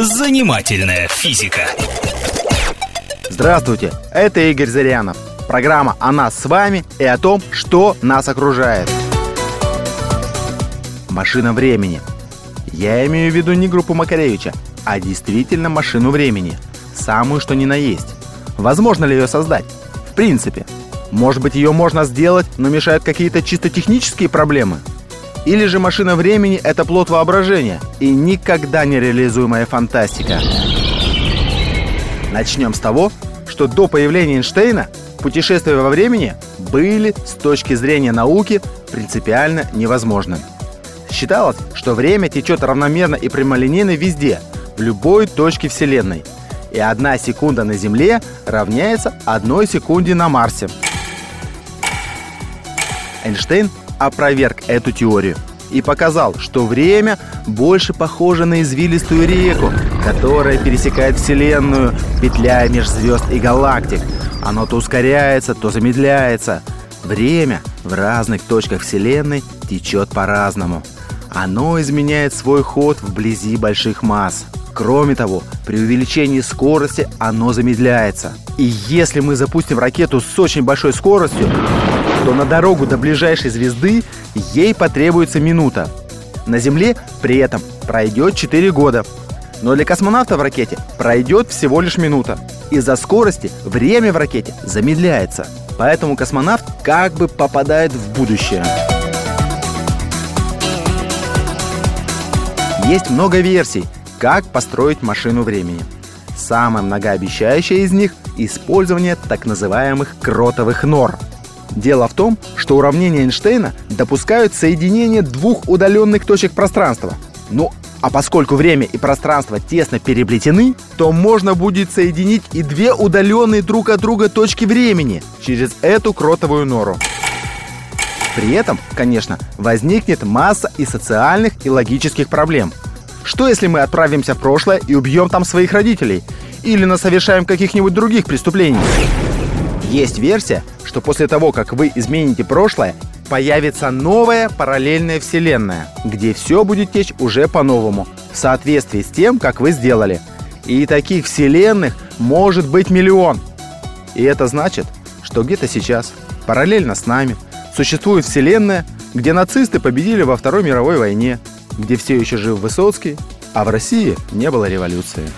Занимательная физика. Здравствуйте, это Игорь Зырянов. Программа о нас с вами и о том, что нас окружает. Машина времени. Я имею в виду не группу Макаревича, а действительно машину времени. Самую, что ни на есть. Возможно ли ее создать? В принципе. Может быть, ее можно сделать, но мешают какие-то чисто технические проблемы? Или же машина времени – это плод воображения и никогда не реализуемая фантастика? Начнем с того, что до появления Эйнштейна путешествия во времени были с точки зрения науки принципиально невозможны. Считалось, что время течет равномерно и прямолинейно везде, в любой точке Вселенной. И одна секунда на Земле равняется одной секунде на Марсе. Эйнштейн опроверг эту теорию и показал, что время больше похоже на извилистую реку, которая пересекает Вселенную, петляя меж звезд и галактик. Оно то ускоряется, то замедляется. Время в разных точках Вселенной течет по-разному. Оно изменяет свой ход вблизи больших масс. Кроме того, при увеличении скорости оно замедляется. И если мы запустим ракету с очень большой скоростью, то на дорогу до ближайшей звезды ей потребуется минута. На Земле при этом пройдет 4 года. Но для космонавта в ракете пройдет всего лишь минута. Из-за скорости время в ракете замедляется. Поэтому космонавт как бы попадает в будущее. Есть много версий, как построить машину времени. Самая многообещающая из них – использование так называемых кротовых нор. Дело в том, что уравнения Эйнштейна допускают соединение двух удаленных точек пространства. Ну, а поскольку время и пространство тесно переплетены, то можно будет соединить и две удаленные друг от друга точки времени через эту кротовую нору. При этом, конечно, возникнет масса и социальных, и логических проблем. Что если мы отправимся в прошлое и убьем там своих родителей? Или насовершаем каких-нибудь других преступлений? Есть версия, что после того, как вы измените прошлое, появится новая параллельная вселенная, где все будет течь уже по-новому, в соответствии с тем, как вы сделали. И таких вселенных может быть миллион. И это значит, что где-то сейчас, параллельно с нами, существует вселенная, где нацисты победили во Второй мировой войне, где все еще жив Высоцкий, а в России не было революции.